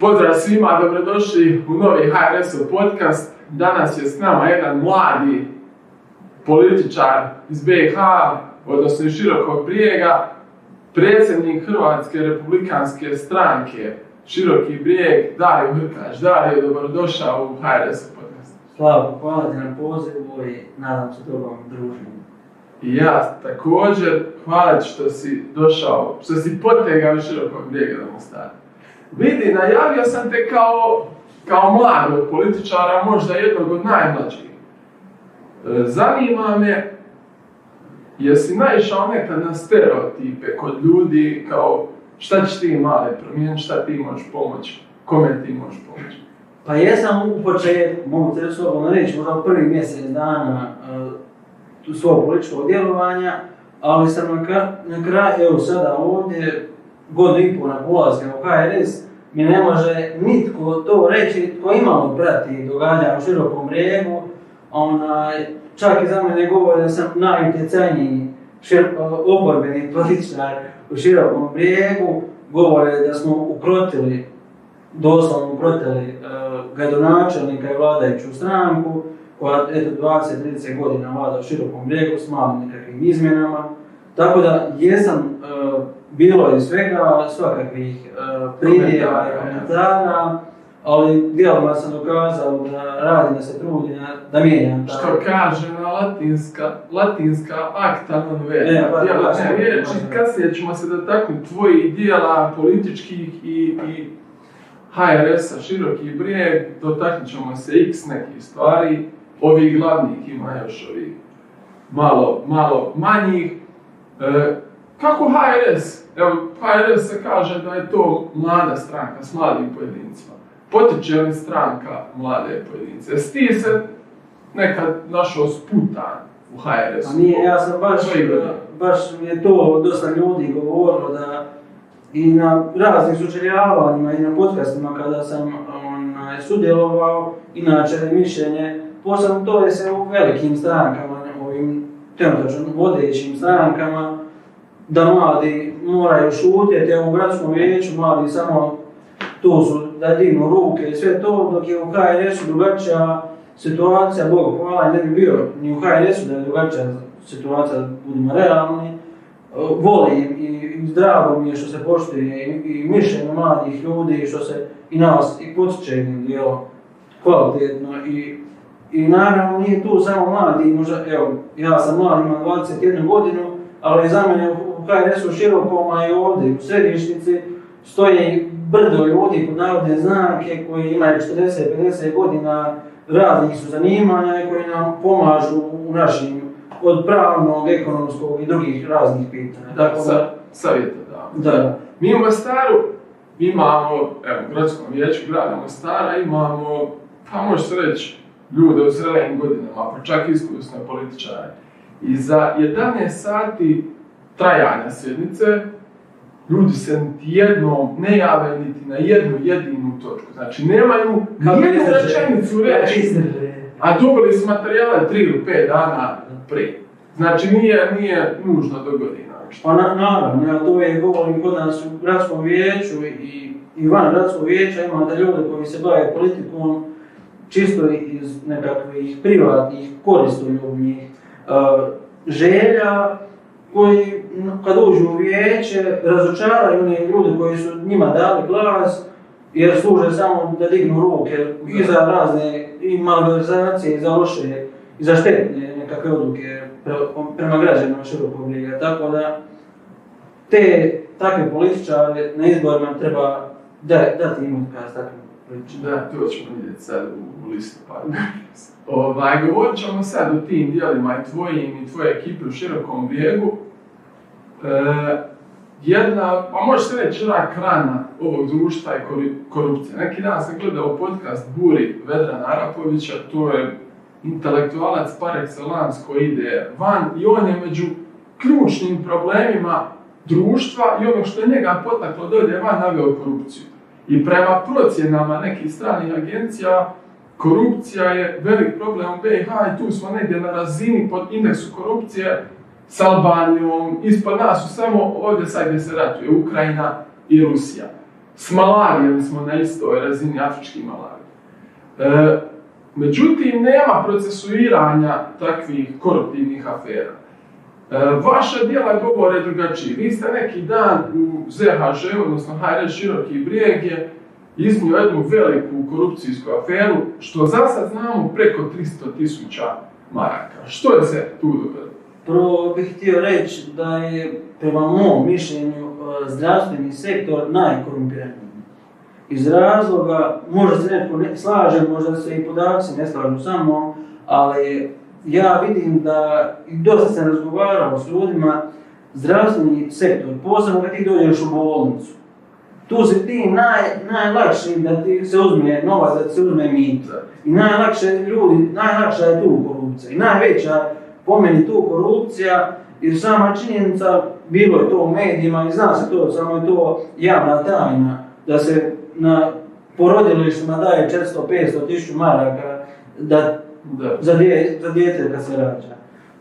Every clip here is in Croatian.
Pozdrav svima, dobrodošli u novi HRS podcast. Danas je s nama jedan mladi političar iz BiH, odnosno iz Širokog brijega, predsjednik Hrvatske republikanske stranke Široki brijeg, Dario Hrkaš. Dario, dobrodošao u HRS podcast. Slavo, hvala ti na pozivu i nadam se dobrom druženju. I ja također, hvala što si došao, što si potegao Širokog brijega do Mostara. Vidi, najavio sam te kao, kao mladog političara, možda jednog od najmlađih. E, Zanima me, jesi naišao nekad na stereotipe kod ljudi kao šta ćeš ti male promijeniti, šta ti možeš pomoći, kome ti možeš pomoći? Pa jesam u početku, mogu te slobodno reći, možda u prvih mjesec dana svog političkog djelovanja, ali sam na, kra- na kraju, evo sada ovdje, godinu i pol na u HRS, mi ne može nitko to reći tko imalo prati događanja u širokom brijegu, onaj, čak i za mene govore da sam najutjecajniji oporbeni političar u širokom brijegu, govore da smo ukrotili, doslovno ukrotili uh, gradonačelnika i vladajuću stranku, koja eto 20-30 godina vlada u širokom brijegu s malim nekakvim izmjenama. Tako da jesam, uh, bilo je svega, svakakvih uh, pridjeva i komentara, ali dijeloma sam dokazao da radim, da se trudim, da- da mijenjam Što kaže na latinska, latinska acta non vera. E, pa, Djela baš, ne riječi, baš. kasnije ćemo se dotaknuti tvojih dijela političkih i, i HRS-a, široki brijeg, dotaknut ćemo se x nekih stvari, ovih glavnih ima još ovih malo, malo manjih. E, kako HRS? Evo, HRS se kaže da je to mlada stranka s mladim pojedincima. Potiče li stranka mlade pojedince? Jesi ti se nekad našao sputan u HRS-u? A nije, ja sam baš, baš mi je to dosta ljudi govorilo da i na raznim sučeljavanjima i na podcastima kada sam onaj, sudjelovao, inače mišljenje, posebno to je se u velikim strankama, ovim trenutačno vodećim strankama, da mladi moraju šutjeti, u gradskom vijeću mladi samo tu su da dignu ruke i sve to, dok je u HNS-u drugačija situacija, Bogu hvala, ne bi bio ni u HNS-u da je drugačija situacija, da budemo realni. Volim i, drago mi je što se poštuje i, i mišljenje mladih ljudi i što se i nas i potiče jednim dijelom kvalitetno i i naravno nije tu samo mladi, možda, evo, ja sam mlad, imam 21 godinu, ali za mene u HNS-u širokom, a i ovdje u središnici, stoji brdo ljudi pod navodne znake koji imaju 40-50 godina, raznih su zanimanja i koji nam pomažu u našim, od pravnog, ekonomskog i drugih raznih pitanja. Da, Tako sa, savjeta da. da, Mi u Mostaru imamo, evo, u gradskom vijeću grada Mostara imamo, pa može se reći, ljude u zrelijim godinama, pa čak iskusne političare. I za 11 sati trajanja sjednice, ljudi se niti jednom ne jave niti na jednu jedinu točku. Znači, nemaju nijednu izdrže? rečenicu reći. izdrže. A dobili su materijale 3 ili 5 dana prije. Znači, nije, nije nužno do godina. Pa na, naravno, ja to uvijek govorim kod nas u gradskom vijeću i, i van gradskog vijeća imate ljude koji se bave politikom čisto iz nekakvih privatnih koristoljubnih uh, želja koji kad uđu u vijeće razočaraju one ljude koji su njima dali glas jer služe samo da dignu ruke i za razne i malverzacije i za loše i za štetne nekakve odluke pre- prema građanima širokog liga. Tako da te takve političare na izborima treba da, dati im otkaz takvim. Da, to ćemo vidjeti sad u, u listopadu. ovaj, govorit ćemo sad o tim dijelima i tvojim i tvoje ekipe u širokom bijegu. E, jedna, pa može se reći rak rana ovog društva je korupcija. Neki dan sam gledao podcast Buri Vedrana Arapovića, to je intelektualac par excellence koji ide van i on je među ključnim problemima društva i ono što je njega potaklo da van naveo korupciju. I prema procjenama nekih stranih agencija, korupcija je velik problem u BiH i tu smo negdje na razini pod indeksu korupcije s Albanijom, ispod nas su samo ovdje sad gdje se ratuje Ukrajina i Rusija. S malarijom smo na istoj razini afrički malarije. E, međutim, nema procesuiranja takvih koruptivnih afera. E, vaša djela govore drugačije. Vi ste neki dan u ZHŽ, odnosno HR Široki brijeg je iznio jednu veliku korupcijsku aferu, što za sad znamo preko 300 tisuća maraka. Što je se tu dogodilo? Prvo bih htio reći da je, prema mom mišljenju, e, zdravstveni sektor najkorumpiraniji. Iz razloga, možda se netko ne slaže, možda se i podaci ne slažu samo, ali ja vidim da, i dosta sam razgovarao s ljudima, zdravstveni sektor, posebno kad ti dođeš u bolnicu, tu si ti naj, najlakši da ti se uzme novac, da ti se uzme mito. I najlakše ljudi, najlakša je tu korupcija. I najveća po meni tu korupcija, jer sama činjenica, bilo je to u medijima i zna se to, samo je to javna tajna, da se na porodilištima daje 400-500 tisuću maraka da, da. Za, dje, za djete kad se rađa.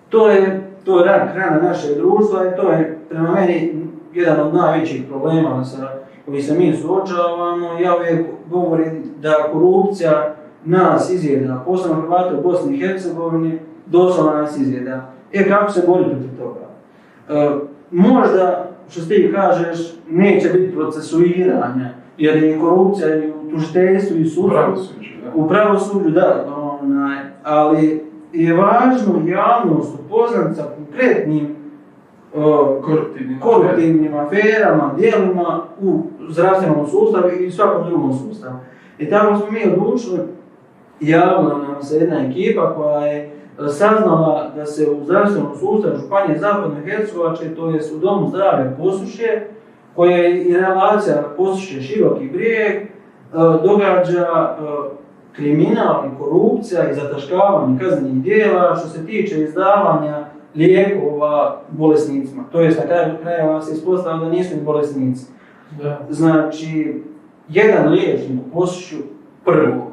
To je, to je rak rana našeg društva i to je prema meni jedan od najvećih problema sa koji se mi suočavamo. Ja uvijek govorim da korupcija nas izjeda, posebno Hrvate u Bosni i Hercegovini, doslovno nas izjeda. E, kako se boriti protiv toga? E, možda, što ti kažeš, neće biti procesuiranja, jer je korupcija i u tužiteljstvu i sudstvu. U pravosuđu, da. Onaj, ali je važno javnost upoznat sa konkretnim uh, koruptivnim, koruptivnim aferama, dijelima u zdravstvenom sustavu i svakom drugom sustavu. I tako smo mi odlučili, javila nam se jedna ekipa koja je saznala da se u zdravstvenom sustavu Županije Zapadne Hercegovačke, to je u Domu zdravlja Posušje, koja je i relacija Posušje široki brijeg, e, događa e, kriminal i korupcija i zataškavanje kaznenih dijela što se tiče izdavanja lijekova bolesnicima. To je na kraju krajeva se ispostavlja da nisu ni bolesnici. Da. Znači, jedan liječnik u Posušju prvo,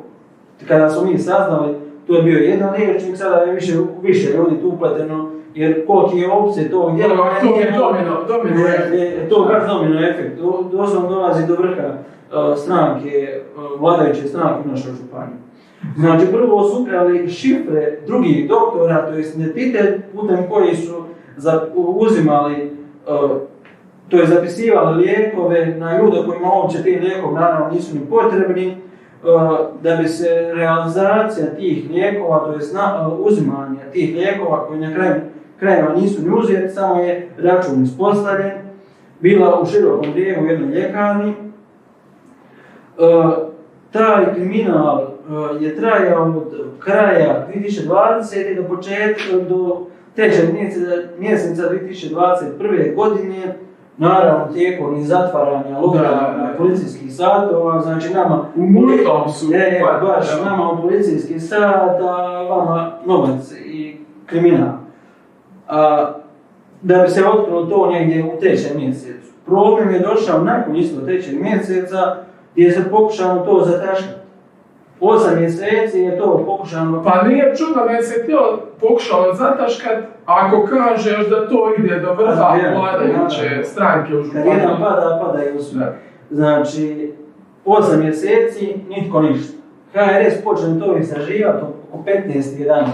kada smo mi saznali tu je bio jedan liječnik, sada je više, više ljudi tu upleteno, jer koliki je opcije tog. To je domino, domino efekt. To je baš domino efekt. Doslovno dolazi do vrha uh, stranke, uh, vladajuće stranke u našoj županiji. Znači, prvo su ukrali šifre drugih doktora, to je identitet putem koji su za, uzimali, uh, to je zapisivali lijekove na ljude kojima uopće ti lijekovi naravno nisu ni potrebni, da bi se realizacija tih lijekova, to je uzimanje tih lijekova koji na kraju krajeva nisu ni uzeti, samo je račun ispostavljen, bila u širokom dijelu u jednoj ljekarni. Taj kriminal je trajao od kraja 2020. do početka, do trećeg mjeseca 2021. godine Naravno, tijekom i zatvaranja lokalna policijskih satova, znači nama... U Murtom su... Je, je, baš, nama u policijski sat, a vama novac i kriminal. A, da bi se otkrilo to negdje u trećem mjesecu. Problem je došao nakon isto trećeg mjeseca, gdje se pokušao to zataškati. Osam mjeseci je to pokušano... Pa nije čudno da se htio pokušao zataškat, ako kažeš da to ide do vrha vladajuće stranke u županiji. Kad jedan pada, pada i usme. Znači, osam mjeseci, nitko ništa. HRS počne to istraživati oko 15.11.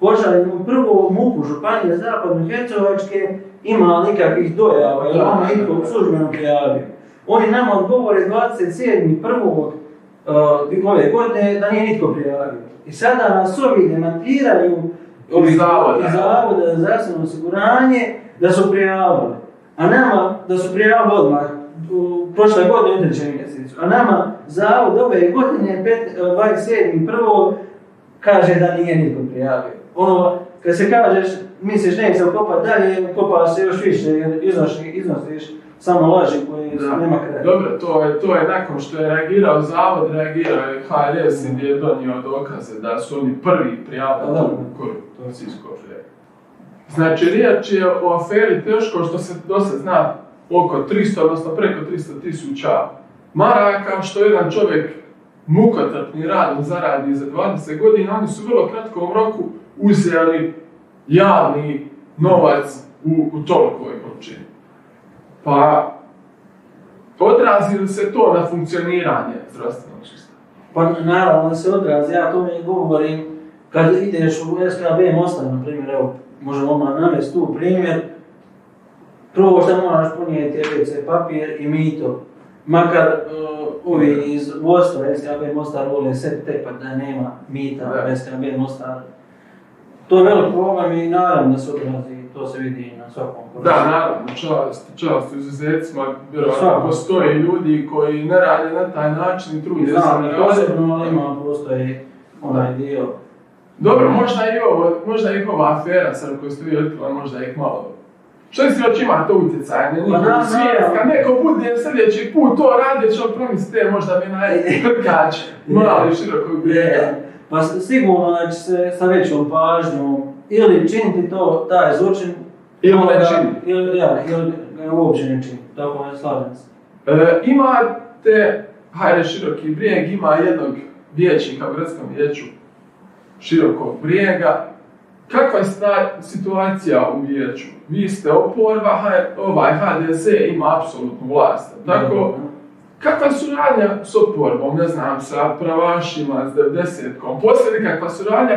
Počeli mu prvo MUP-u Županije Zapadne Hercegovačke ima nekakvih dojava, jer ono nitko službeno prijavio. Oni nama odgovore 27.1 uh, ove godine da nije nitko prijavio. I sada nas ovi demantiraju iz zavoda. zavoda za zdravstveno osiguranje da su prijavili. A nama da su prijavili odmah u prošle godine u trećem mjesecu. A nama zavod ove godine 27.1. kaže da nije nitko prijavio. Ono, kad se kažeš, misliš neće se ukopat dalje, ukopaš se još više jer iznosiš, iznosiš samo laži koje da. nema kraja. Dobro, to je, to je nakon što je reagirao zavod, reagirao je HRS gdje je donio dokaze da su oni prvi prijavili tu korupcijsku aferu. Znači, riječ je o aferi teško što se dosad zna oko 300, odnosno preko 300 tisuća maraka, što jedan čovjek mukotrpni radom zaradi za 20 godina, oni su u vrlo kratkom roku uzeli javni novac u, u tolikoj. Pa, odrazi li se to na funkcioniranje zdravstvenog sustava? Pa naravno da se odrazi, ja tome i govorim, kad ideš u SKB Mostar, na primjer, evo, možemo odmah tu primjer, prvo što moraš ponijeti je papir i mito. Makar uh, ovi iz vodstva SKB Mostar vole sve tepat da nema mita Da. SKB Mostar. To je velik problem i naravno da se odrazi, to se vidi na svakom. Da, naravno, čast, čast izuzecima, vjerojatno postoje ljudi koji ne rade na taj način i trude se ne posebno ali ima postoji onaj dio. Dobro, možda i ovo, možda i ova afera sad koju ste vi otkrili, možda ih malo... Što si hoće ima to utjecaj na Pa njihovu da, svijest? neko bude sljedeći put to radi, će on promisliti, "E, možda bi najkrkač, mali širokog brijega. Je, Pa sigurno da će se sa većom pažnjom ili činiti to, taj zločin, Ili ne činiti. Ili, ja, ili ga uopće ne čini, tako ne slažem se. E, imate, hajde široki brijeg, ima jednog vijećnika u gradskom vijeću širokog brijega. Kakva je sta- situacija u vijeću? Vi ste oporba, ovaj HDZ ima apsolutnu vlast. Tako, kakva suradnja s oporbom, ne znam, sa pravašima, s 90-kom? Poslije kakva suradnja,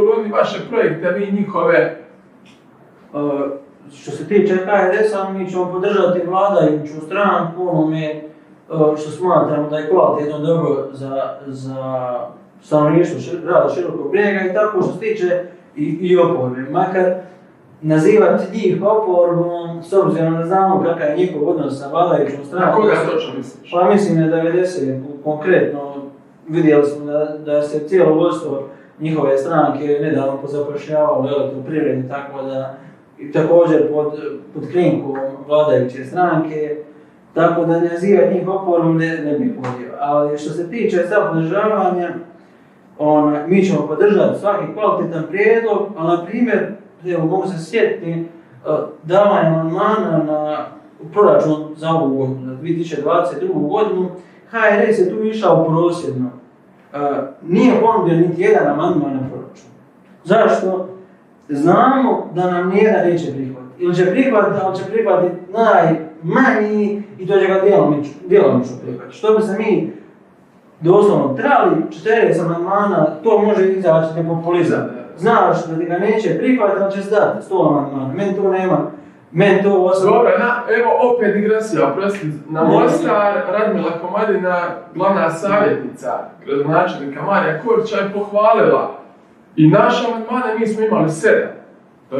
li oni vaše projekte, vi njihove? Uh, što se tiče HRS-a, mi ćemo podržati vladajuću stranku, onome uh, što smatramo da je kvalitetno dobro za, za stanovništvo šir, grada Širokog brijega i tako što se tiče i, i oporbe. Makar nazivati njih oporbom, s obzirom da znamo kakav je njihov odnos sa vladajućom Na strankom. koga točno misliš? Pa mislim na 90, konkretno vidjeli smo da, da se cijelo vodstvo njihove stranke nedavno pozapošljavalo u elektroprivredi, tako da i također pod, pod krinkom vladajuće stranke, tako da nazivati njih oporbom ne, ne bih vodio. Ali što se tiče sad podržavanja, on, mi ćemo podržati svaki kvalitetan prijedlog, ali na primjer, evo mogu se sjetiti, uh, davanje amandmana na proračun za ovu godinu, za 2022. godinu, HRS je tu išao prosjedno. Uh, nije ponudio niti jedan amandman na proračun. Zašto? Znamo da nam nijedan neće prihvatiti. Ili će prihvatiti, ali će prihvatiti najmanji i to će ga djelomično, prihvatiti. Što bi se mi doslovno trali 40 amandmana, to može izaći nepopulizam. Znaš da ti ga neće prihvatiti, ali će zdati 100 amandmana. Meni to nema, meni to osobno... Dobro, na, evo opet digresija, oprosti. Na Mostar, Radmila Komadina, glavna savjetnica gradonačelnika Marija Korića je pohvalila i naše amandmane mi smo imali sedam. E,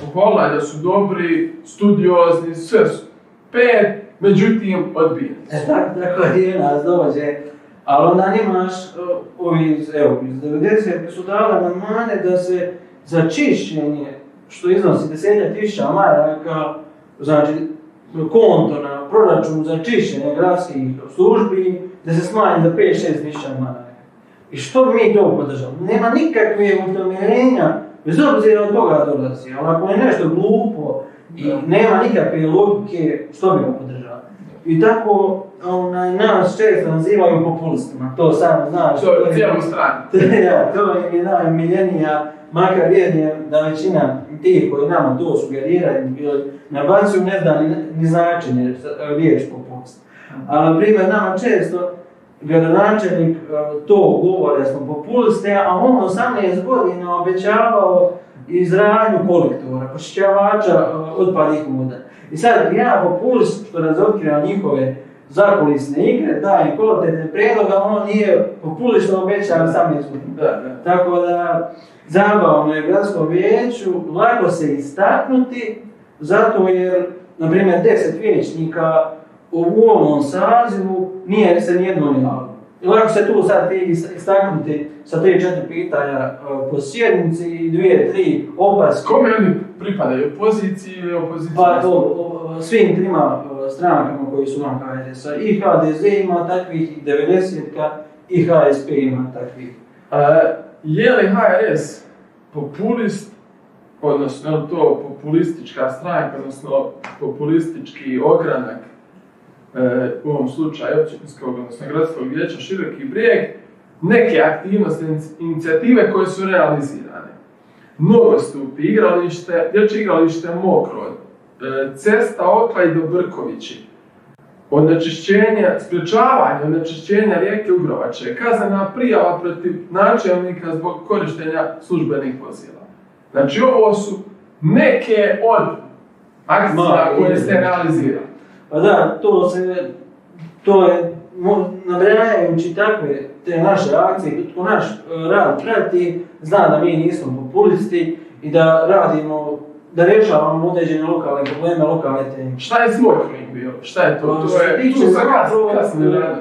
pohvalila je da su dobri, studiozni, sve su pet, međutim odbijeni. E, tako, tako je nas dođe. Ali onda nemaš uh, ovi iz, evo, iz 90 su dali amandmane da se za čišćenje, što iznosi desetak tisuća maraka, znači konto na proračunu za čišćenje gradskih službi, da se smanji za 5-6 tisuća maraka. I što mi to podržali? Nema nikakve utemeljenja, bez obzira od koga dolazi, ali ako je nešto glupo i nema nikakve logike, što bi ga podržali? I tako onaj, nas često nazivaju populistima, to samo znaš. To je je- cijelu stranu. ja, to je mi najomiljenija, makar vjerujem da većina tih koji nama to sugeriraju ili nabacuju ne zna ni, ni značenje sa- riječ populist. Ali, primjer, nama često gradonačelnik e, to govori da smo populisti, a on 18 godina obećavao izradnju kolektora, počišćavača e, otpadnih voda. I sad ja populist što razotkriva njihove zakulisne igre, daje kvalitetne prijedloge, a on nije populist što obećava 18 godina. Da, da. Tako da, zabavno je u gradskom vijeću, lako se istaknuti, zato jer, na primjer, 10 vijećnika u ovom sazivu nije se nijedno javilo. I lako se tu sad ti is- istaknuti sa 3-4 pitanja e, po sjednici i dvije, tri opaske. Kome oni pripadaju? Opoziciji ili opoziciji? Pa to, svim trima e, strankama koji su van HDS-a. I HDZ ima takvih, i 90-ka, i HSP ima takvih. A, je li HRS populist, odnosno to populistička stranka, odnosno populistički ogranak, e, u ovom slučaju općinskog, odnosno gradskog vijeća Široki brijeg, neke aktivnosti, inici- inicijative koje su realizirane. Nogostupi, igralište, dječje igralište Mokro, e, cesta Oklaj do Brkovići, onečišćenje, sprječavanje onečišćenja rijeke Ugrovače, kaznena prijava protiv načelnika zbog korištenja službenih vozila. Znači ovo su neke od akcija Ma, koje je. ste realizirali. Pa da, to se, to je, nabrajajući takve te naše akcije, tko naš e, rad prati, zna da mi nismo populisti i da radimo, da rješavamo određene lokalne probleme, lokalne teme. Šta je s Mokrim bio? Šta je to? To se je, tiče tu zapravo,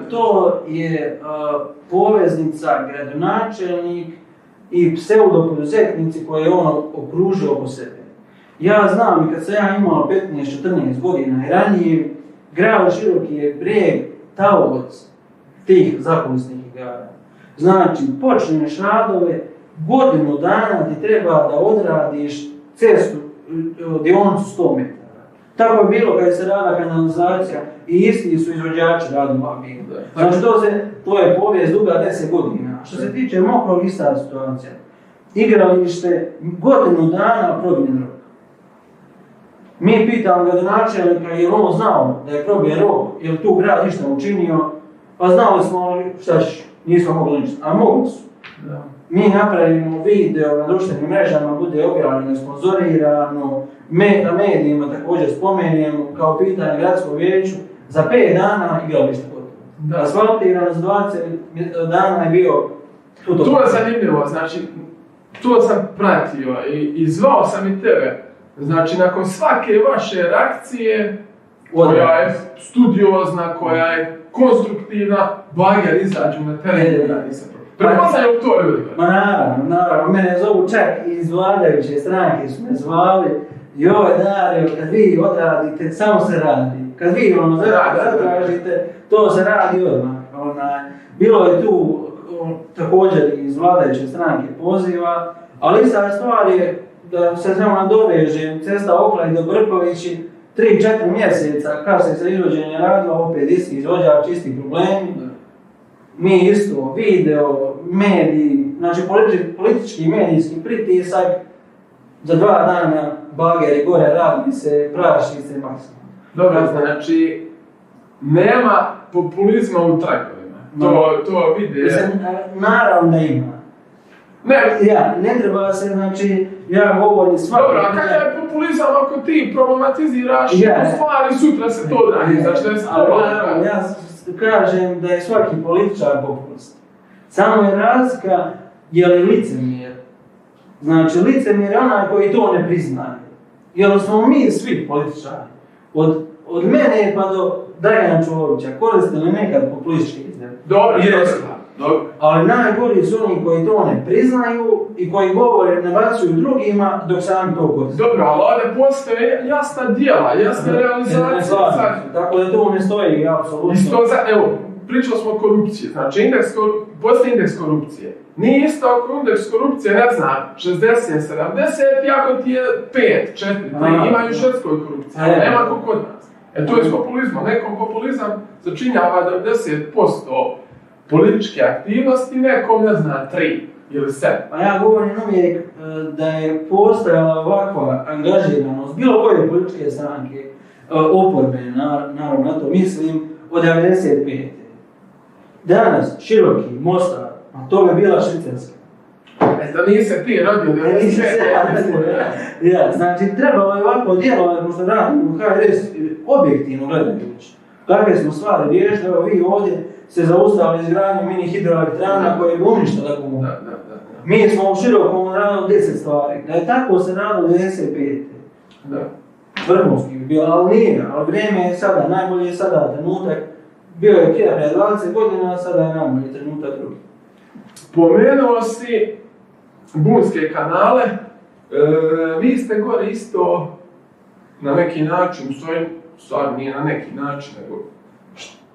to je a, poveznica gradonačelnik i pseudopoduzetnici koje je on okružio oko sebe. Ja znam i kad sam ja imao 15-14 godina i ranije, grad Široki je brijeg taoc tih zakulisnih igara. Znači, počneš radove, godinu dana ti treba da odradiš cestu, e, dionicu 100 metara. Tako je bilo kad se rada kanalizacija i isti su izvođači radova bili. Znači to, se, to je povijest duga 10 godina. Što se tiče mokrog ista situacija. Igralište godinu dana probjen rok. Mi pitamo gradonačelnika je li on znao da je probjen rok, je li tu grad ništa učinio, pa znali smo ali šta ćeš, nismo mogli ništa, a mogli su. Da. Mi napravimo video na društvenim mrežama, bude objavljeno, sponzorirano, me, na medijima također spomenemo kao pitanje gradskom vijeću, za 5 dana igralište gotovo. Asfaltirano za 20 dana je bio tu To je zanimljivo, znači, to sam pratio i, i zvao sam i tebe. Znači, nakon svake vaše reakcije, koja je studiozna, koja je konstruktivna, bager izađu na teren i je. radi se. Prepoznaju to ljudi. Ma naravno, naravno, mene zovu čak i iz vladajuće stranke su me zvali. Joj, Dario, kad vi odradite, samo se radi. Kad vi ono zatražite, to se radi odmah. Onaj, bilo je tu također iz vladajuće stranke poziva, ali ista stvar je da se samo nadovežem, cesta Oklaj do Brkovići, 3-4 mjeseca kasnije sa izvođenjem radova, opet isti izvođač, isti problemi. Mi isto, video, mediji, znači politi- politički i medijski pritisak, za dva dana bageri gore radi se, praši se maksimalno. Dobro, znači, nema populizma u tragovima. To, to vide. Mislim, naravno da ima. Ne, Ja, ne treba se, znači, ja govorim svaki... Dobro, a kakav je populizam ako ti problematiziraš Ja. stvari, sutra se to znači da Ali sporo. naravno, ja kažem da je svaki političar populist. Samo je razlika je li licemjer. Znači, licemjer je onaj koji to ne priznaje. Jer smo mi svi političari. Od, od mene pa do Dragana Čulovića koristili nekad populistički izgled. Dobro, Jer- dobro, dobro. Ali najgori su oni koji to ne priznaju i koji govore, nabacuju drugima dok sami to koriste. Dobro, ali ovdje postoje jasna dijela, jasna Ne realizacija. Tako da to ne stoji, apsolutno. Isto za, evo, pričali smo o korupciji, znači indeks, postoji indeks korupcije. Nije isto ako indeks korupcije, ne znam, 60, 70, i ako ti je 5, 4, 3, A. ima i u švedskoj korupciji, ali E. nema ko kod nas. E to je s populizmom, nekom populizam začinjava 90% političke aktivnosti, nekom, ne znam, 3 ili 7. Pa ja govorim uvijek e, da je postojala ovakva angažiranost bilo koje političke stranke, e, oporbe, na- naravno na to mislim, od 95. Danas, široki, Mostar, a to je bila Švicarska. E, da nije se ti rodio, da Ja, znači trebalo je ovako djelovati, pošto radimo u HRS, objektivno gledajući. Kakve smo stvari riješili, evo vi ovdje se zaustavili izgradnju mini hidroelektrana koje bi uništile Da, komu. da, da. da. Mi smo u širokom radili 10 stvari. Da je tako se radilo 95. da. Vrhunski bi bio, ali nije. Ali vrijeme je sada, najbolji je sada trenutak. Bio je prije prije 20 godina, a sada je najbolji trenutak drugi. Pomenuo si bunske kanale, e, vi ste gore isto na neki način, u stvari, stvar nije na neki način, nego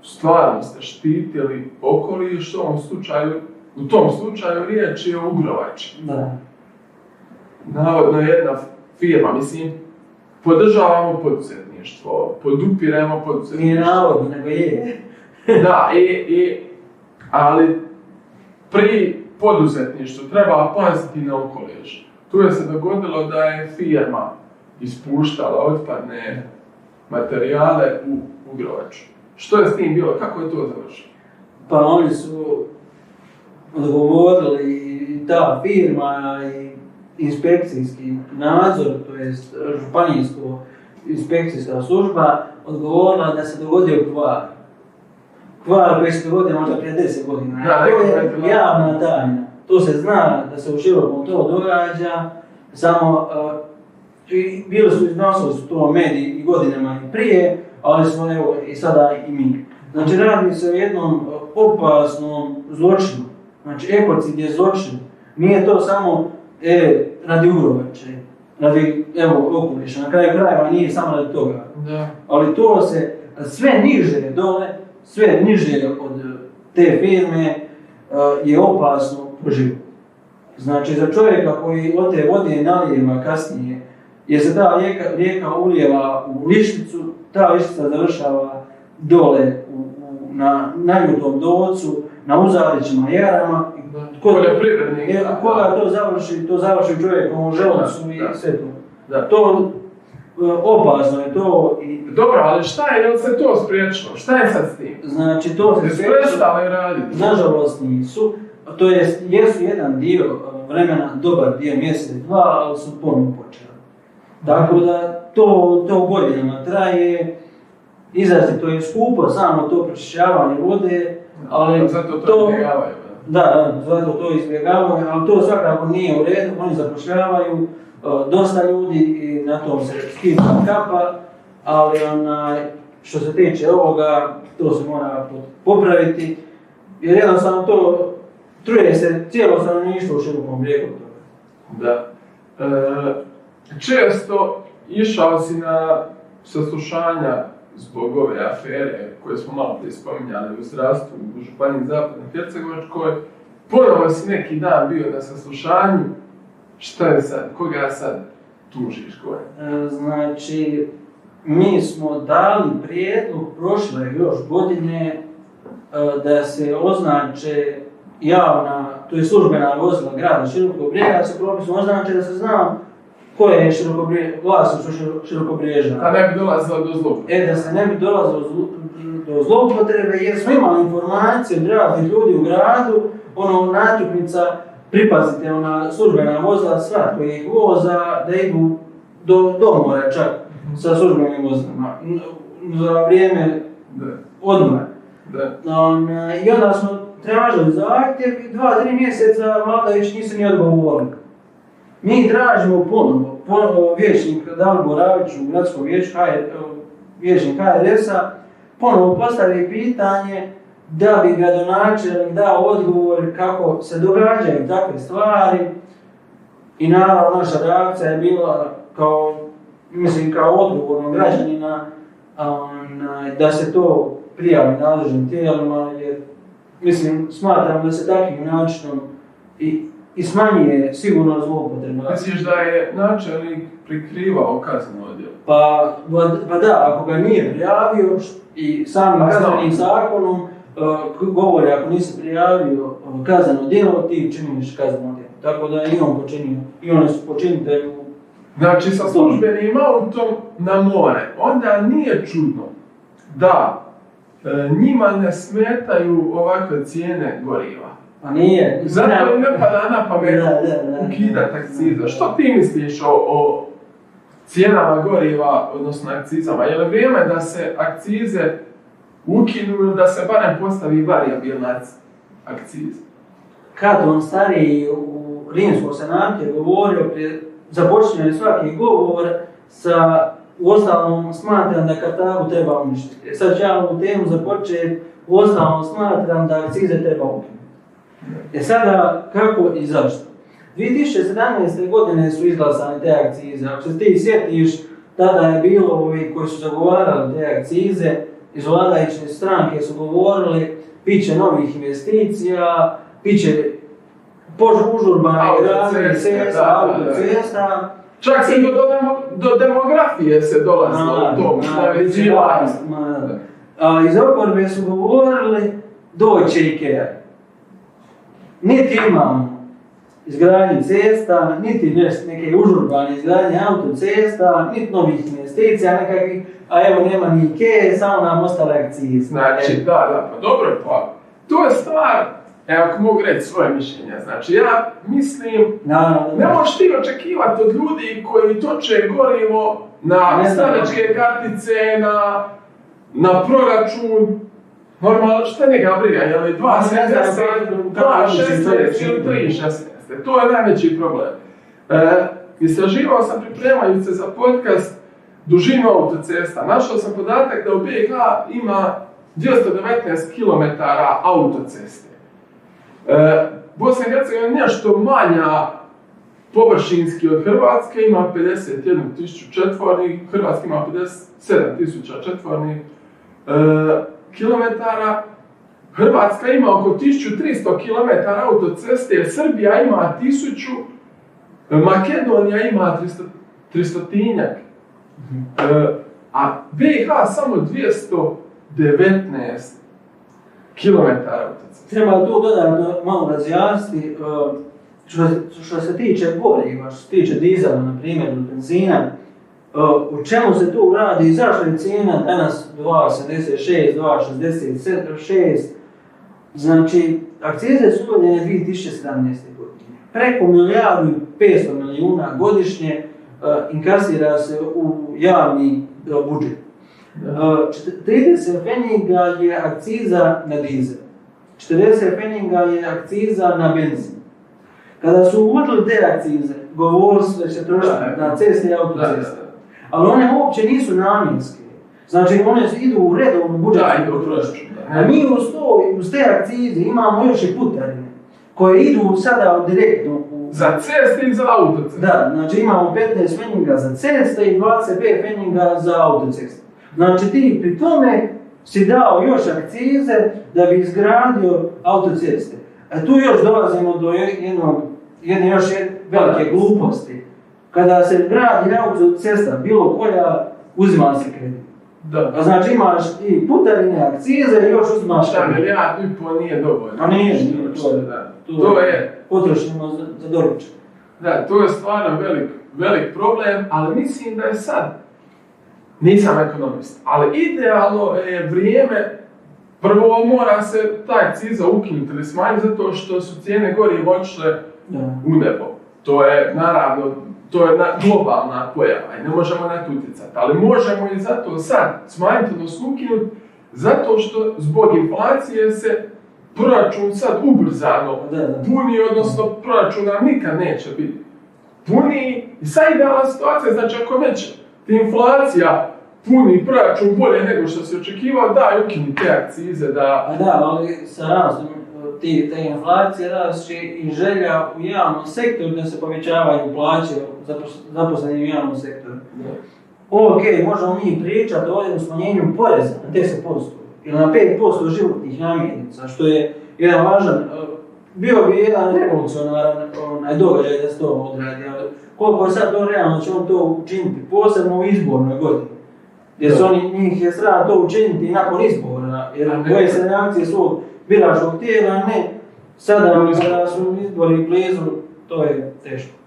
stvarno ste štitili okoliš, u ovom slučaju, u tom slučaju riječ je o Ugrovači. Da. Navodno jedna firma, mislim, podržavamo poduzetništvo, podupiremo Nije poduzetništvo. navodno, nego je. Da, i, i, ali pri poduzetništvu treba paziti na okoliš. tu je se dogodilo da je firma ispuštala otpadne materijale u ugrovač. Što je s tim bilo? Kako je to završilo? Pa oni su odgovorili i ta firma i inspekcijski nadzor, to je županijsko inspekcijska služba, odgovorila da se dogodio kvar. Kvar koji se dogodio možda prije 10 godina. Da, to je javna tajna. To se zna da se u širokom to događa, samo uh, i bili su iznosili su to mediji i godinama i prije, ali smo evo i sada i mi. Znači radi se o jednom uh, opasnom zločinu. Znači ekocid je zločin. Nije to samo e, radi ugrovače, radi evo okoliša. Na kraju krajeva nije samo radi toga. Da. Ali to se sve niže dole, sve niže od e, te firme e, je opasno po život. Znači za čovjeka koji od te vode nalijeva kasnije, jer se ta rijeka, rijeka ulijeva u lišnicu, ta lišnica završava dole u, u, na najutom docu, na uzarićima jarama. Jer koga to završi, to završi čovjekom u želucu Da, i sve to. Da. To e, opasno je to i Dobro, ali šta je, je li se to spriječilo? Šta je sad s tim? Znači, to se prestali raditi? Nažalost nisu. To jest, jesu jedan dio uh, vremena, dobar dio, mjesec, dva, ali su ponovno počeli. Tako da to, to godinama traje, izrazito je skupo samo to pročišćavanje vode, ali Zato to, to- izbjegavaju, da. zato to izbjegavaju, ali to svakako nije u redu, oni zapošljavaju uh, dosta ljudi i na tom se skida kapa, ali onaj, što se tiče ovoga, to se mora popraviti, jer jednostavno to truje se cijelo stanovništvo u širokom brijegu. Da. E, često išao si na saslušanja zbog ove afere koje smo malo prije spominjali u zdravstvu u Županiji Zapadnoj Hercegovačkoj. Ponovo si neki dan bio na saslušanju. Šta je sad? Koga sad tužiš? Ko je? E, Znači, mi smo dali prijedlog prošle još godine e, da se označe javna, to je službena vozila grada Širokog brijega, se propisom označe da se zna ko je širokobrije, vlasništvo širo- Širokobriježa. Da ne bi dolazilo do zlobe. E, da se ne bi dolazilo do zloupotrebe, jer smo imali informacije od raznih ljudi u gradu, ono, natuknica, pripazite, ona službena vozila, svatko ih voza, da idu do, do mora čak sa službenim vozilima, n- za vrijeme odmora. On, I onda smo tražili zahtjev i dva, tri mjeseca vladajući nisu ni odgovorili. Mi tražimo ponovo, ponovo vječnik Dalibor Ravić u gradskom vijeću, HR, vječnik HRS-a, ponovo postavi pitanje da bi gradonačelnik dao odgovor kako se događaju takve stvari. I naravno naša reakcija je bila kao, mislim kao odgovornog građanina, onaj, da se to prijavi nadležnim tijelima, jer mislim, smatram da se takvim načinom i, i smanjuje sigurno zloupotreba. Misliš da je načelnik prikrivao kazneno djelo? Pa, pa, da, ako ga nije prijavio i samim Pa kaznenim zakonom uh, k- govori ako nisi prijavio uh, kazneno djelo, ti činiš kazneno djelo. Tako da je i on počinio, i oni su u Znači, sa službenim autom na more, onda nije čudno da e, njima ne smetaju ovakve cijene goriva. Pa nije. Zato im ne pada na pamet Da, da, da. ukidat akciza. Što ti misliš o, o cijenama goriva, odnosno akcizama? Je li vrijeme da se akcize ukinu ili da se barem postavi variabilna akciza? Kad on stariji u Rimskom senatu je govorio, prije započinjanja svaki govor sa uostalom smatram da Kartagu treba uništiti. E Sad ću ja ovu temu započeti, uostalom smatram da akcize treba ukinuti. E sada, kako i zašto? 2017. godine su izglasane te akcize. Ako se ti sjetiš, tada je bilo ovi koji su zagovarali te akcize, iz vladajuće stranke su govorili, bit će novih investicija, bit će Autoceste, gradnje cesta, autocesta. Čak se do, do, demografije se dolazilo u tom ma, A iz oporbe su govorili doće Ikea. Niti imamo. izgradnji cesta, niti neke užurbane izgradnje autocesta, niti novih investicija nekakvih, a evo nema ni Ike, samo nam ostale akcije. Znači, da, da, pa dobro, pa to je stvar, evo ako mogu reći svoje mišljenje, znači ja mislim, Naravno, ne možeš ti očekivati od ljudi koji toče gorivo na stranačke kartice, na, na proračun, Normalno, šta njega briga, je li 2.70, ne znam, kako- kako 2.16 ili 3.16? To je najveći problem. E, istraživao sam pripremajući se za podcast dužinu autocesta. Našao sam podatak da u BiH ima 219 km autoceste. E, Bosna i Hercegovina je nešto manja površinski od Hrvatske, ima 51 tisuću četvornih, Hrvatska ima 57 tisuća četvornih e, kilometara. Hrvatska ima oko 1300 km autoceste, Srbija ima 1000, Makedonija ima 300, 300 E, a BiH samo 219 km autoceste. Treba tu dodatno malo razjasniti, uh, što, se- što se tiče goriva, što se tiče dizela, na primjer, benzina, uh, u čemu se tu radi i zašto je cijena danas 2,86, 2,66, znači, akcize su uvedene 2017. godine. Preko milijardu i 500 milijuna godišnje uh, inkasira se u javni uh, budžet. Uh, čet- 30 pfenniga je akciza na dizel. 40 pfenniga je akciza na benzin. Kada su uvodili te akcize, govorili su da će trošiti na ceste i autoceste. Ali one uopće nisu namjenske. Znači one idu u redovnu budžetsku u potrošnju. da. A mi uz, to, uz te akcize imamo još i putarine koje idu sada direktno u... Za ceste i za autoceste. Da, znači imamo 15 pfenniga za ceste i 25 pfenniga za autoceste. Znači ti pri tome si dao još akcize da bi izgradio autoceste. A tu još dolazimo do je- jednog, jedne još velike gluposti. Kada se gradi autocesta, bilo koja, uzima se kredit. Da. A znači imaš i putarine, akcize i još uzimaš kredit. milijardu i pol nije dovoljno. A nije, nije, to je- da. to je- Potrošimo za, za doručak. da, to je stvarno velik, velik problem, ali mislim da je sad, nisam ekonomist, ali idealno je vrijeme, prvo mora se taj akciza ukinuti ili smanjiti zato što su cijene goriva otišle Da. u nebo. To je naravno, to je na, globalna pojava i ne možemo na to utjecati. Ali možemo i zato sad smanjiti, odnosno ukinuti, zato što zbog inflacije se proračun sad ubrzano puni, odnosno proračuna nikad neće biti puni. I sad idealna situacija, znači ako već inflacija puni proračun bolje nego što se očekivao, daj ukini te akcize, da A da, ali sa rastom e, ti, te inflacije rašće i želja u javnom sektoru da se povećavaju plaće zapos- zaposlenih u javnom sektoru. Ok, možemo mi pričati ovdje o smanjenju poreza na 10% ili na 5% životnih namirnica, što je jedan važan, e, bio bi jedan revolucionaran onaj događaj da se to odradi, ali koliko je sad to realno će on to učiniti, posebno u izbornoj godini. Jer su oni, njih je strah to učiniti i nakon izbora, jer boje se reakcije svog biračkog tijela, a ne sada kada su izbori blizu, to je teško.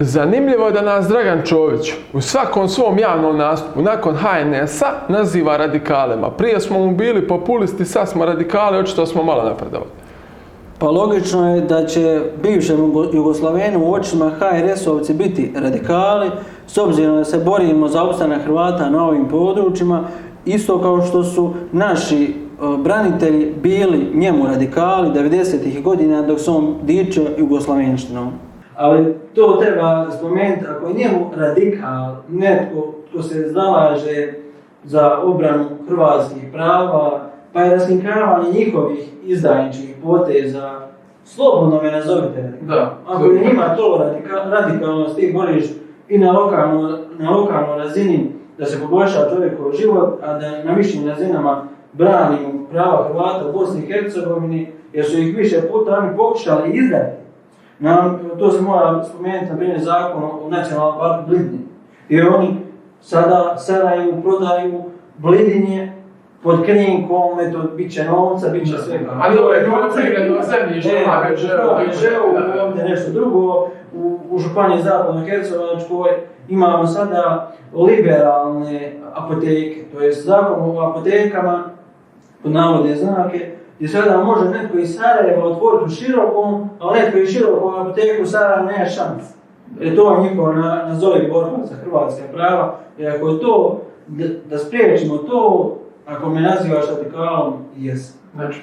Zanimljivo je da nas Dragan Čović u svakom svom javnom nastupu nakon HNS-a naziva radikalima. Prije smo mu bili populisti, sad smo radikali, očito smo malo napredovali. Pa logično je da će bivšem Jugo- Jugoslavenu u očima HRS-ovci biti radikali, s obzirom da se borimo za opstanak Hrvata na ovim područjima, isto kao što su naši e, branitelji bili njemu radikali 90-ih godina dok se on dičio Jugoslavenštinom. Ali to treba spomenuti, ako je njemu radikal, netko tko se zalaže za obranu hrvatskih prava, pa je raskrinkavanje njihovih izdajničkih poteza, slobodno me nazovite. Da. Ako je njima to radika, radikalnost, ti boriš i na lokalnoj na razini da se poboljša čovjekov život, a da na višim razinama branimo prava Hrvata u Bosni i Hercegovini, jer su ih više puta oni pokušali izdati. Na, to se mora spomenuti, na primjer, zakon o nacionalnom parku Blidnje. Jer oni sada Sarajevu prodaju Blidinje pod krinkom, eto, bit će novca, bit će svega. A to je zemljište, E, u HGŽ-u, da, da. ovdje nešto drugo, u, u županiji Zapadno Hercegovačkoj imamo sada liberalne apoteke, to je zakon o apotekama, pod navodne znake, gdje sada može netko iz Sarajeva otvoriti u širokom, ali netko iz širokog apoteku u Sarajevu nema šanse. Jer to je njihova na, nazovi borba za hrvatska prava, i ako je to, da, da spriječimo to, ako me nazivaš radikalom, jesam. Znači.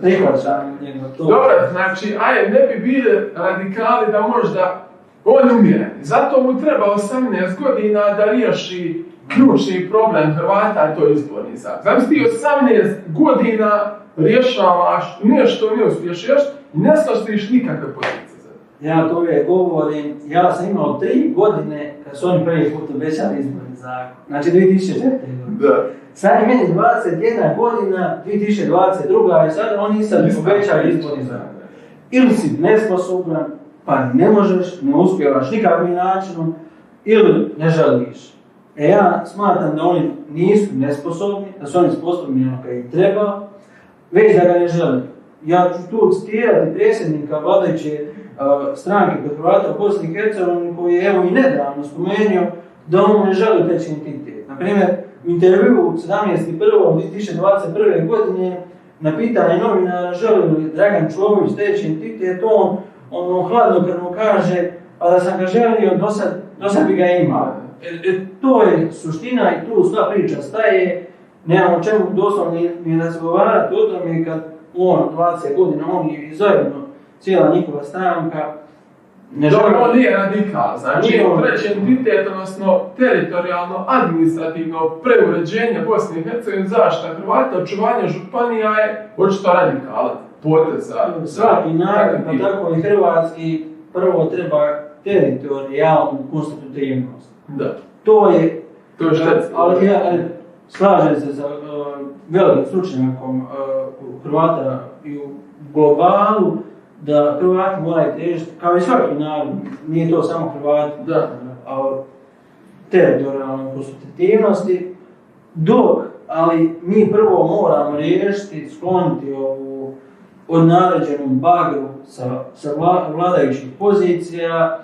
Prihvaćam njega to. Dobro, znači, aj, ne bi bili radikali da možda on umire. Zato mu treba 18 godina da riješi ključni problem Hrvata, to je izborni zakon. Znam ti 18 godina rješavaš nešto ne uspiješ riješiti i ne slaštiš nikakve pozicije. Ja to uvijek govorim, ja sam imao tri godine kad su oni prvi put obećali izborni zakon. Znači 2004. godine. Da. Sad je meni 21 godina, 2022. i sad oni sad obećali izborni zakon. Ili si nesposoban, pa ne možeš, ne uspijevaš nikakvim načinom, ili ne želiš. E ja smatram da oni nisu nesposobni, da su oni sposobni ono kad im treba, već da ga ne žele. Ja ću tu citirati predsjednika vladajuće uh, stranke kod Hrvata u Bosni i Hercegovini koji je evo i nedavno spomenuo da on ne želi teći entitet. Naprimjer, u intervju 17.1.2021. godine na pitanje novinara želi li Dragan Čović teći entitet, on ono mu kaže pa da sam ga želio, do sad, bi ga imao. E, e, to je suština i tu sva priča staje. Nemamo čemu doslovno ni, ni razgovarati o tome kad on 20 godina, on i zajedno cijela njihova stranka ne Dobro, žele- on nije radikal, znači Nije on. treći entitet, odnosno teritorijalno, administrativno preuređenje Bosne i Hercegovine, zaštita Hrvata, očuvanje županija je očito radikalan potez za... Svaki narod, pa tako i hrvatski, prvo treba teritorijalnu konstitutivnost. Da, To je, to je štetski. ali ja ali, slažem se sa uh, velikim stručnjakom uh, u Hrvata i u globalu, da Hrvati moraju težiti, kao i svaki narod, nije to samo Hrvati, Da. a, teritorijalne konstitutivnosti, dok, ali mi prvo moramo riješiti, skloniti ovu odnarođenu bagru sa, sa vla- vladajućih pozicija.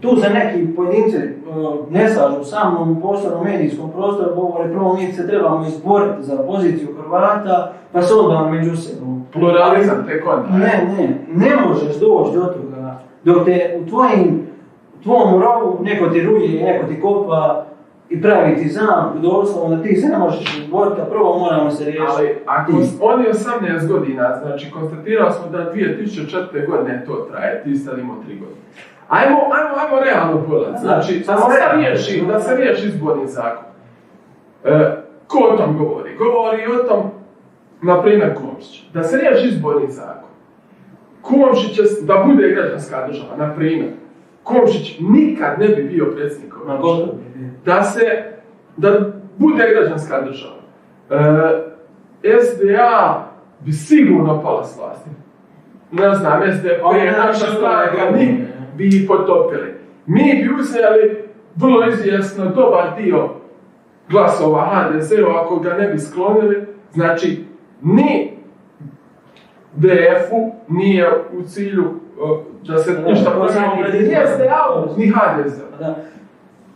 Tu se neki pojedinci ne slažu sa mnom u poslovnom medijskom prostoru, govore prvo mi se trebamo izboriti za poziciju Hrvata, pa se onda među sebom. Pluralizam tek onda. Ne, ne, ne možeš doći do toga dok te u tvojim, u tvom rovu neko ti ruje, neko ti kopa i pravi ti zamku, doslovno da ti se ne možeš izboriti, a prvo moramo se riješiti. Ali ako oni 18 godina, znači konstatirali smo da 2004. godine to traje, ti sad imao 3 godine. Ajmo, ajmo, ajmo realno pogledati, znači da samo se riješi, da se riješi izborni zakon. E, ko o tom govori? Govori o tom, na primjer, Komšić. Da se riješi izborni zakon. Komšić da bude građanska država, na primjer. Komšić nikad ne bi bio predsjednik gotovo. da se, da bude građanska država. E, SDA bi sigurno pala s vlasti. Ne znam, SDP je naša stranka, mi bi ih potopili. Mi bi uzeli vrlo izvjesno dobar dio glasova HDZ-u ako ga ne bi sklonili. Znači, ni DF-u nije u cilju e, da se ništa pred Ni. SDA-u, ni HDZ-u. Pa.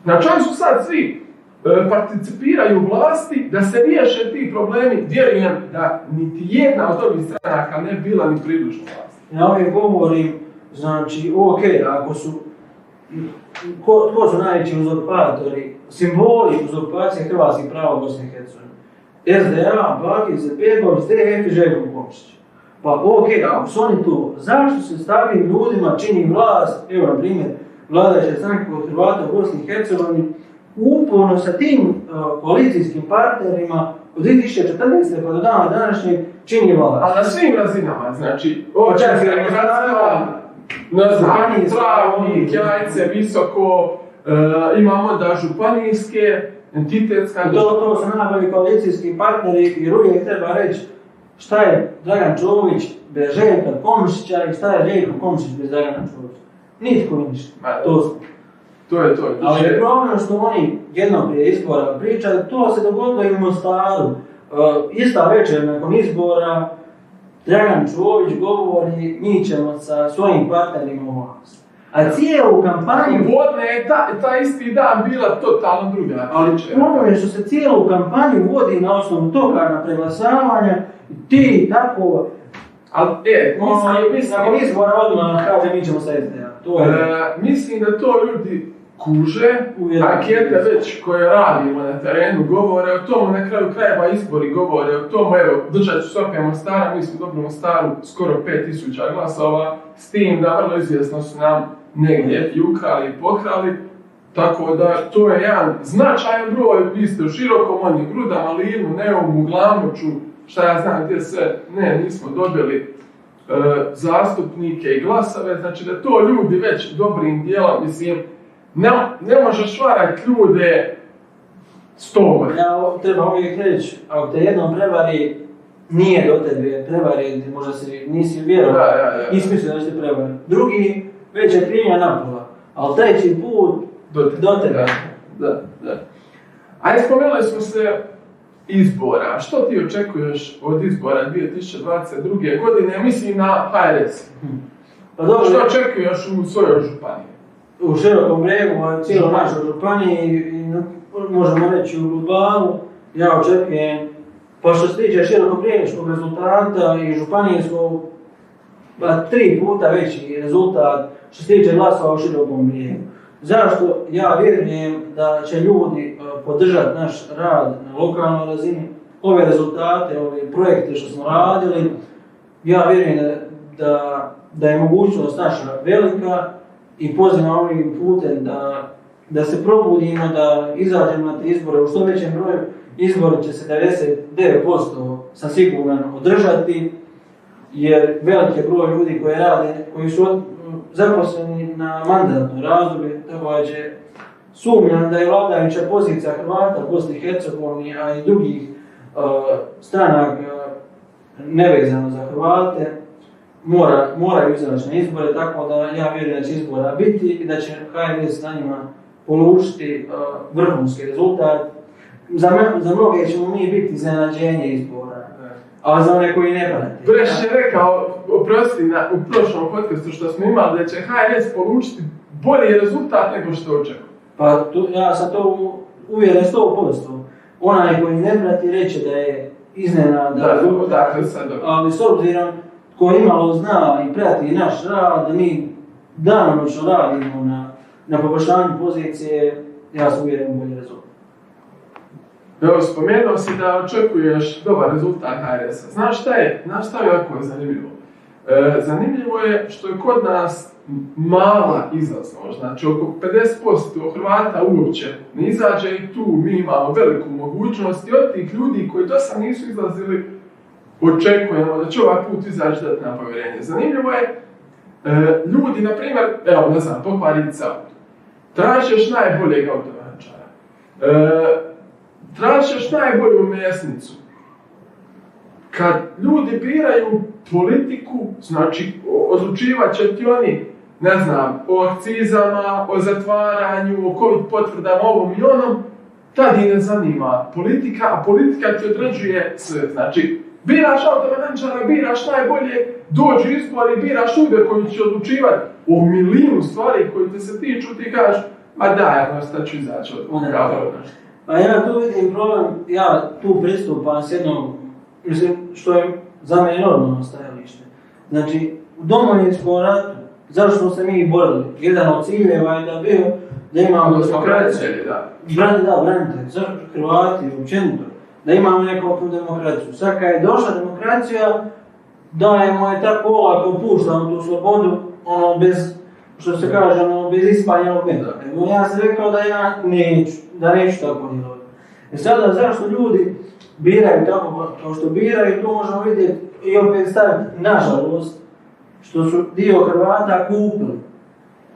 Na čemu su sad svi e, participiraju vlasti da se riješe ti problemi, vjerujem da niti jedna od ovih stranaka ne bi bila ni približno vlasti. Ja uvijek govorim, znači, ok, ako su, ko, ko su najveći uzurpatori, simboli uzurpacije hrvatskih prava u Bosni i Hercegovini? SDA, Bakir, Zepegović, DF i Željko Komšić. Pa ok, ako su oni tu, zašto se s takvim ljudima čini vlast, evo na primjer, vladajuća stranka kod Hrvata u Bosni i Hercegovini, uporno sa tim uh, koalicijskim partnerima od 2014. pa do dana današnjeg čini vlast. Ali na svim razinama, znači, Pa čak i općinska na travnik, oni- jajce, visoko, e, imamo da županijske, entitetska To, to su najbolji koalicijski partneri jer uvijek treba reći šta je Dragan Čović bez Željka Komšića i šta je Željko Komšić bez Dragana Čovića. Nitko i ništa. Ma, To su. To je to. Ali je problem što oni jednom prije izbora pričaju, to se dogodilo i u Mostaru. ista večer nakon izbora, Dragan Čović govori mi ćemo sa svojim partnerima u vlast. A cijelu kampanju... Vodne je ta, ta isti dan bila totalno druga. Ali problem je što se cijelu kampanju vodi na osnovu toga na preglasavanja, ti tako... Ali, e, Ono, mislim, mislim, nakon izbora odmah kaže mi ćemo sa SDA. To je... E, mislim da to ljudi kuže, ankete već koje radimo na terenu govore o tomu, na kraju krajeva izbori govore o tomu, evo, držat ću se opet Mostara, mi smo dobili Mostaru skoro 5000 glasova, s tim da vrlo izvjesno su nam negdje i ukrali i pokrali, tako da to je jedan značajan broj, vi ste u širokom onim grudama, Livnu, Neumu, Glamoču, šta ja znam gdje sve, ne, nismo dobili e, zastupnike i glasove, znači da to ljudi već dobrim dijelom, mislim, ne, ne možeš varati ljude sto Ja treba uvijek reći, ako te jednom prevari, nije do tebe prevari, možda si, nisi Da, vjerovao, da, da. nisi mislio da će te prevari. Drugi, već je krivnja napola, ali treći put, Do te. Do tebe. Da, da, da. Ajde, spomenuli smo se izbora. Što ti očekuješ od izbora 2022. godine? Mislim na HRS. pa dobro, Što očekuješ u svojoj županiji? U širokom bregu, a cijelo našoj županiji, i možemo reći u globalu, ja očekujem, pa što se tiče širokog briješkog rezultata i županijskog, pa tri puta veći rezultat što se tiče glasova u širokom brijegu. Zašto? Ja vjerujem da će ljudi e, podržati naš rad na lokalnoj razini, ove rezultate, ove projekte što smo radili, ja vjerujem da, da, da je mogućnost naša velika i pozivam ovim putem da, da se probudimo, da izađemo na te izbore u što većem broju. Izbori će se 99% sam siguran održati, jer veliki je broj ljudi koji rade, koji su zaposleni na mandatno razdoblje, tako da će sumnjam da je vladajuća pozicija Hrvata, Bosni i Hercegovini, a i drugih uh, stranaka nevezano za Hrvate, mora, moraju izaći na izbore, tako da ja vjerujem da će izbora biti i da će HNS na njima polučiti uh, vrhunski rezultat. Za, me- za mnoge ćemo mi biti iznenađenje izbora, a za one koji ne prate. Breš je rekao, oprosti, na, u prošlom podcastu što smo imali, da će HRS polučiti bolji rezultat nego što očekuje. Pa tu, ja sam to uvjeren 100%. Onaj koji ne prati reće da je iznenada Da, ali s obzirom ko imalo zna i prati naš rad, mi danonoćno radimo na, na poboljšanju pozicije, ja sam uvjeren bolji rezultat. Evo, spomenuo si da očekuješ dobar rezultat HRS-a. Znaš šta je? Znaš šta je jako zanimljivo? E, zanimljivo je što je kod nas mala izlaznost, znači oko 50% Hrvata uopće ne izađe i tu mi imamo veliku mogućnost i od tih ljudi koji do sad nisu izlazili očekujemo da će ovaj put izaći na povjerenje. Zanimljivo je, e, ljudi, na primjer, evo, ne znam, pokvariti auto. Tražiš najboljeg automehaničara. E, tražiš najbolju mesnicu. Kad ljudi biraju politiku, znači odlučivat će ti oni, ne znam, o akcizama, o zatvaranju, o covid potvrdama, ovom i onom, tad ih ne zanima politika, a politika ti određuje sve. Znači, biraš automehaničara, biraš najbolje, dođu izbori, biraš ljude koji će odlučivati o milijunu stvari koji te se tiču, ti kažeš, ma da, ja šta ću izaći od. Pa ja tu vidim problem, ja tu pristupam s jednom, mislim, što je za mene normalno stajalište. Znači, u domovinskom ratu, zašto smo se mi borili? Jedan od ciljeva je da bio da imamo Odnosno, demokraciju. branitelji, da. Bran, da, branitelji, Hrvati, općenito, da imamo nekakvu demokraciju. Sad kad je došla demokracija, dajemo je tako olako, puštamo tu slobodu, ono, bez, što se kaže, ono, bez ispanja meda. Evo, ja sam rekao da ja neću, da neću tako djelovati. E sada, zašto ljudi biraju tako kao što biraju, to možemo vidjeti i opet staviti, nažalost, što su dio Hrvata kupili.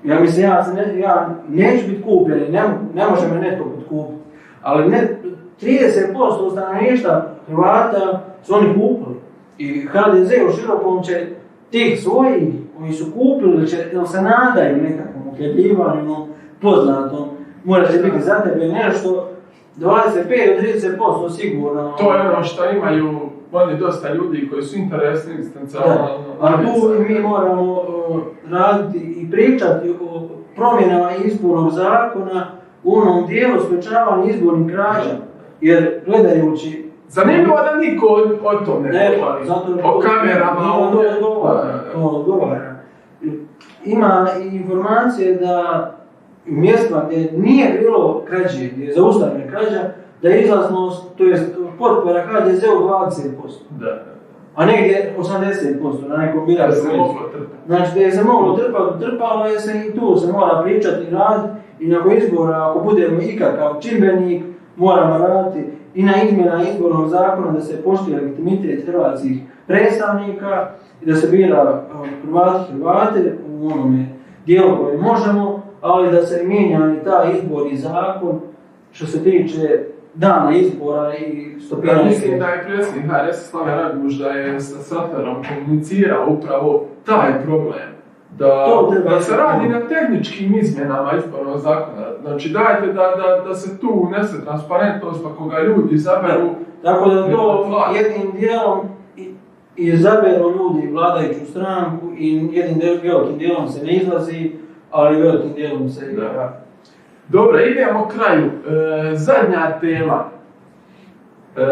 Ja mislim, ja, ja neću biti kupljen, ne, ne može me netko potkupiti. Ali ne, 30% stanovništva Hrvata su oni kupili. I HDZ u širokom će tih svojih koji su kupili, će, ili se nadaju nekakvom uhljebljivanju, poznatom, mora će biti za tebe nešto, 25 do 30% sigurno. To je ono što imaju oni dosta ljudi koji su interesni instancionalno. A tu mi moramo uh, raditi i pričati o promjenama izbornog zakona u onom dijelu sprečavanja izbornih krađa. Jer gledajući Zanimljivo da niko o, o tom ne Ne, govori. O kamerama, o... odgovara, to odgovara. Ima informacije da u mjestima gdje nije bilo krađe, gdje je zaustavljena krađa, da je izlaznost, to jest potpora HDZ-u 20%, Da, a negdje 80% na nekom da biračkom se moglo trpati. Znači, gdje se moglo trpati, trpalo je se i tu se mora pričati i raditi i nakon izbora, ako budemo ikakav čimbenik, moramo raditi i na izmjena izbornog zakona da se poštuje legitimitet hrvatskih predstavnika i da se bira Hrvati Hrvate u onome dijelu koje možemo, ali da se mijenja i taj izborni zakon što se tiče dana izbora i Ja stopiranja. mislim da je predsjednik HRS Slaven Raguž da je sa Saferom komunicirao upravo taj problem. Da, da se radi na tehničkim izmjenama izbornog zakona. Znači dajte da, da, da se tu unese transparentnost pa koga ljudi izaberu. Tako da to jednim dijelom i- izaberu ljudi vladajuću stranku i jednim velikim dijelom se ne izlazi, ali velikim dijelom se Da. Dobro, idemo kraju. E, zadnja tema. E,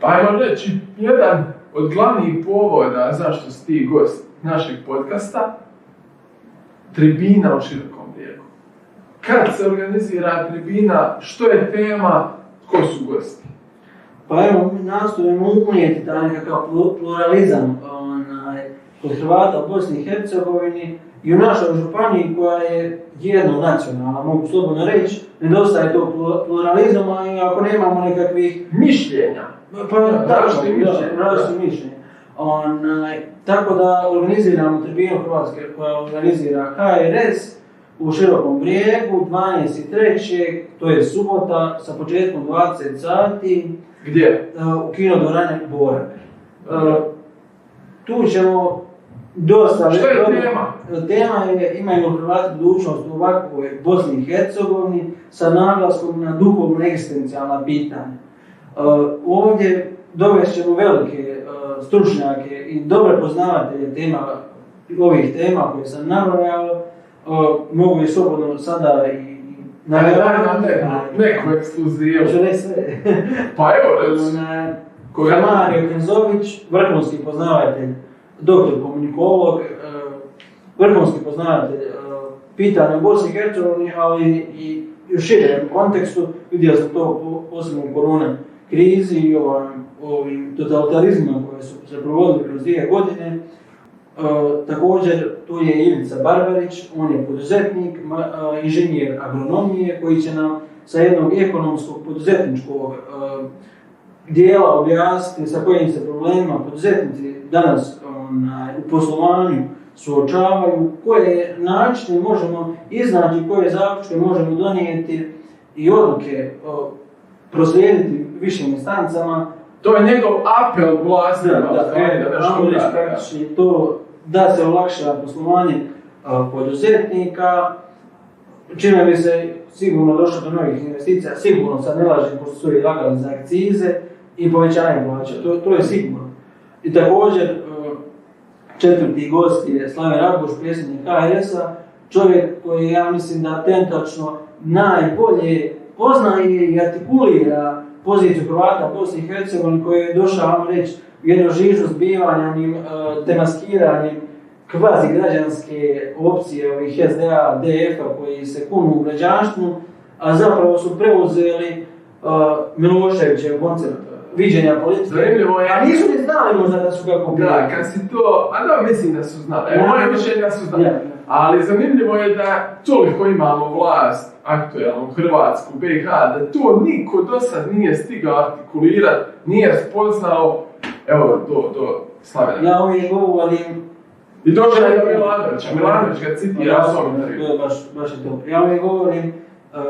pa ajmo reći, jedan od glavnih povoda zašto si ti gost našeg podcasta, tribina u širokom brijegu. Kad se organizira tribina, što je tema, ko su gosti? Pa evo, mi nastojimo unijeti taj nekakav plu- pluralizam onaj, kod Hrvata u Bosni i Hercegovini i u našoj županiji koja je jednonacionalna, mogu slobodno reći, nedostaje tog plu- pluralizama i ako nemamo nekakvih Mišljenja. Pa Da, različite mišljenja. Onaj, tako da organiziramo tribinu Hrvatske koja organizira HRS u Širokom brijegu 12.3. to je subota sa početkom 20 sati Gdje? uh, u kino dvorane Borak. Uh, tu ćemo dosta... Što je dobro- tema? Tema je imaju Hrvati budućnost u ovakvoj Bosni i Hercegovini sa naglaskom na duhovno egzistencijalna pitanja. Uh, ovdje dovest ćemo velike stručnjake i dobre poznavatelje tema, ovih tema koje sam nabrojao. Mogu i slobodno sada i Daj, daj nam najaviti. neku, ekskluzivu. Hoću reći sve. Pa evo, reci. Onaj, Koga? Mario Kenzović, vrhunski poznavatelj, doktor komunikolog, e, vrhunski poznavatelj e, pitanja u Bosni i Hercegovini, ali i u širem kontekstu, vidio sam to po- posebno u korona krizi i ovim, ovim totalitarizmima koje su se provodili kroz dvije godine. E, također tu je Ivica Barbarić, on je poduzetnik, e, inženjer agronomije koji će nam sa jednog ekonomskog poduzetničkog e, dijela objasniti sa kojim se problemima poduzetnici danas u poslovanju suočavaju, koje načine možemo iznaći, koje zaključke možemo donijeti i odluke o, proslijediti višim instancama, To je njegov apel vlastima, da, da, stvari, da praktički to da se olakša poslovanje poduzetnika, čime bi se sigurno došlo do novih investicija, sigurno sad ne lažem, pošto su i lagali za akcize i povećanje plaća, to, to je sigurno. I također, e, četvrti gost je Slaven Raguš, predsjednik HRS-a, čovjek koji ja mislim da tentačno najbolje poznaje i artikulira poziciju Hrvata Bosni i Hercegovini koji je došao, ajmo reći, u jednu žižu zbivanja, onim e, demaskiranjem kvazi građanske opcije ovih SDA, DF-a koji se kunu u građanstvu, a zapravo su preuzeli uh, Miloševićev koncept viđenja politike. Zanimljivo je- A nisu ni znali možda da su ga Da, kopirali. kad si to, a da, mislim da su znali, evo moje mišljenje da su znali. Ja. Ali zanimljivo je da toliko imamo vlast aktualnu Hrvatsku, BiH, da to niko do sad nije stigao artikulirati, nije spoznao, evo, do, do Slavena. Ja uvijek govorim... I došao je do Milanovića, Milanović ga citira svom To je baš, baš je to. Ja uvijek govorim, uh,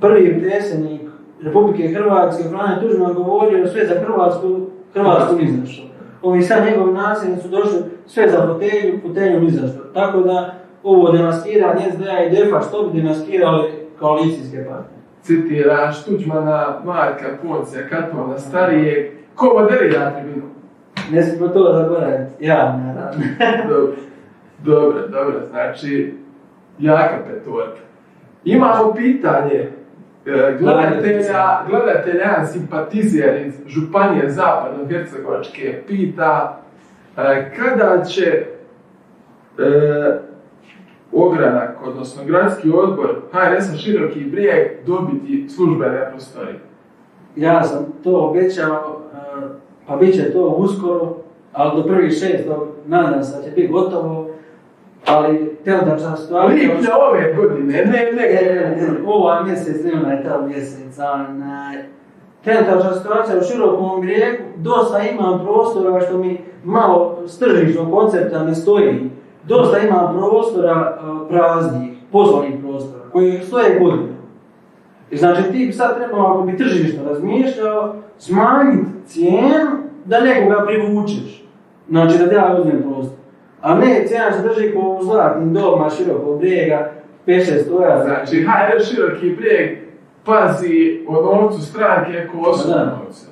prvi predsjednik Republike Hrvatske, Franje Tuđman, govorio sve za Hrvatsku, Hrvatsku što. Ovi sad njegovi nasljednici su došli sve za fotelju, za što. Tako da ovo demaskiranje SDA i DEFA što bi demaskirali koalicijske partije. citiraš Tuđmana, Marka, Poncija, Katona, starijeg, ko moderira tribinu? Ne smijemo to zaboraviti, ja naravno. Dobro, dobro, dobro, znači, jaka petorka. Imamo pitanje, e, gledatelja, gledatelja, jedan simpatizer iz Županije Zapadno-Hercegovačke pita e, kada će e, ogranak, odnosno gradski odbor HNS-a Široki brijeg dobiti službene prostorije. Ja sam to obećao, e, pa bit će to uskoro, ali do prvih šestog nadam se da će biti gotovo, ali trenutačna situacija... Lipnja ove godine, ne, ne, E, ovaj mjesec, ne onaj taj mjesec, onaj... Trenutačna situacija u širokom brijegu, dosta imam prostora što mi malo s tržišnog koncepta ne stoji. Dosta imam prostora e, praznih, poslovnih prostora, koji stoje godinu. I znači ti sad trebalo, ako bi tržišno razmišljao, smanjiti cijenu da nekoga privučeš. Znači da ja uzmem prostor. A ne, cijena se drži ko u zlatnim domima širokog brijega, 5-6 stoja. Znači, HNS Široki brijeg pazi o novcu stranke ko Da. novca.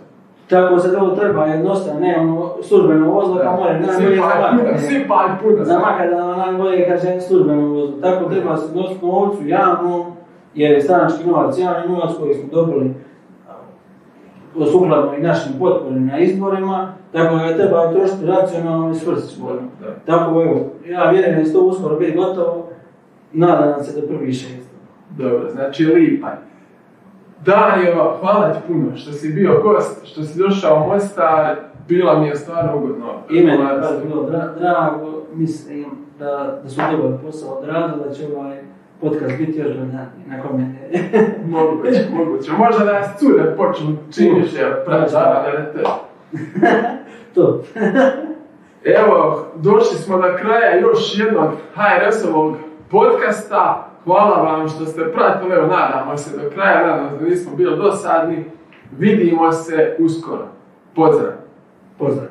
Tako se to treba jednostavno, ne ono službeno vozilo, pa mora najbolje za Sipaj puno, makar. sipaj puno. Za makar da najbolje kaže službeno vozilo. Tako treba se nositi novcu javno, jer je stranački novac javni novac koji smo dobili sukladno i našim potporim na izborima, tako da ga treba trošiti racionalno i svrsishodno. Da. Tako evo, ja vjerujem da će to uskoro biti gotovo, nadam se do prvi šest. Dobro, znači lipanj. Dario, hvala ti puno što si bio gost, što si došao u Mostar, bila mi je stvarno ugodno. I meni je bilo dra- drago, mislim da, da su dobar posao odradili, da će ovaj podcast biti još gledaniji na komentarije. Moguće, moguće. Možda da nas cure počnu činiš, praćava da te. to. Evo, došli smo do kraja još jednog HRS-ovog podcasta. Hvala vam što ste pratili, evo nadamo se do kraja, nadam se da nismo bili dosadni. Vidimo se uskoro. Pozdrav! Pozdrav.